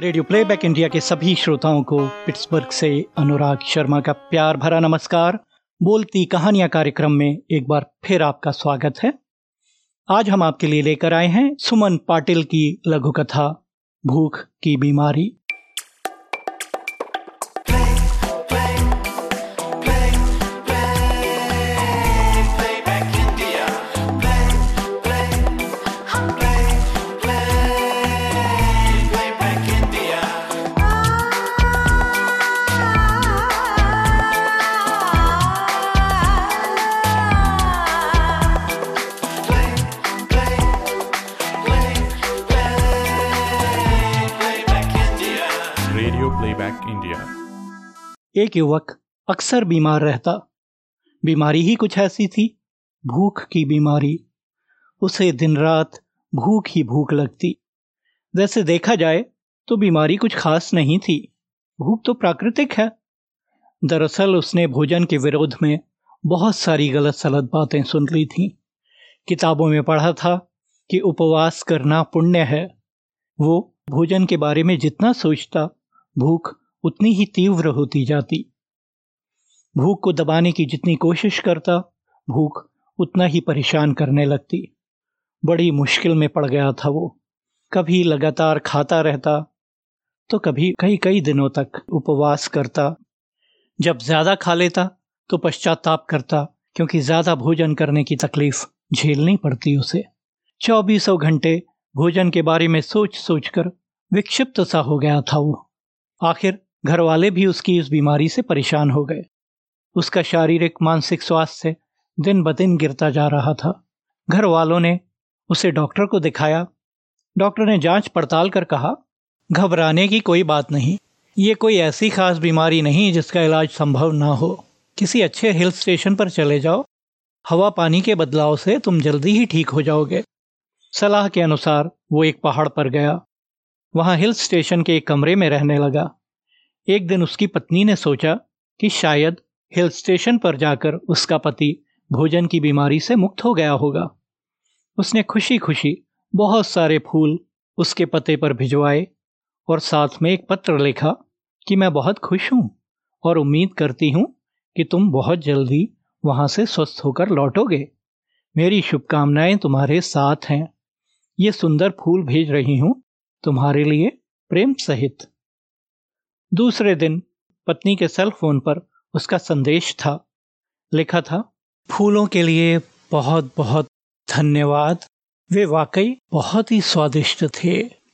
Radio playback India के सभी श्रोताओं को पिट्सबर्ग से अनुराग शर्मा का प्यार भरा नमस्कार। बोलती कहानियाँ कार्यक्रम में एक बार फिर आपका स्वागत है। आज हम आपके लिए लेकर आए हैं सुमन पाटिल की लघु कथा भूख की बीमारी। प्लेबैक इंडिया एक युवक अक्सर बीमार रहता। बीमारी ही कुछ ऐसी थी, भूख की बीमारी। उसे दिन रात भूख ही भूख लगती। वैसे देखा जाए तो बीमारी कुछ खास नहीं थी। भूख तो प्राकृतिक है। दरअसल उसने भोजन के विरोध में बहुत सारी गलत सलत बातें सुन ली थीं। किताबों में पढ़ा था कि उपवास करना पुण्य है। वो भोजन के बारे में जितना सोचता भूख उतनी ही तीव्र होती जाती। भूख को दबाने की जितनी कोशिश करता, भूख उतना ही परेशान करने लगती। बड़ी मुश्किल में पड़ गया था वो। कभी लगातार खाता रहता तो कभी कई कई दिनों तक उपवास करता। जब ज़्यादा खा लेता तो पश्चाताप करता, क्योंकि ज़्यादा भोजन करने की तकलीफ़ झेलनी पड़ती उसे। चौबीसों घंटे भोजन के बारे में सोच सोचकर विक्षिप्त सा हो गया था वो। आखिर घर वाले भी उसकी इस बीमारी से परेशान हो गए। उसका शारीरिक, मानसिक स्वास्थ्य दिन ब दिन गिरता जा रहा था। घर वालों ने उसे डॉक्टर को दिखाया। डॉक्टर ने जाँच पड़ताल कर कहा, घबराने की कोई बात नहीं। ये कोई ऐसी खास बीमारी नहीं जिसका इलाज संभव ना हो। किसी अच्छे हिल स्टेशन पर चले जाओ। हवा पानी के बदलाव से तुम जल्दी ही ठीक हो जाओगे। सलाह के अनुसार वो एक पहाड़ पर गया। वहाँ हिल स्टेशन के एक कमरे में रहने लगा। एक दिन उसकी पत्नी ने सोचा कि शायद हिल स्टेशन पर जाकर उसका पति भोजन की बीमारी से मुक्त हो गया होगा। उसने खुशी खुशी बहुत सारे फूल उसके पते पर भिजवाए और साथ में एक पत्र लिखा कि मैं बहुत खुश हूँ और उम्मीद करती हूँ कि तुम बहुत जल्दी वहाँ से स्वस्थ होकर लौटोगे। मेरी शुभकामनाएँ तुम्हारे साथ हैं। ये सुंदर फूल भेज रही हूँ तुम्हारे लिए प्रेम सहित। दूसरे दिन पत्नी के सेल फ़ोन पर उसका संदेश था। लिखा था, फूलों के लिए बहुत बहुत धन्यवाद। वे वाकई बहुत ही स्वादिष्ट थे।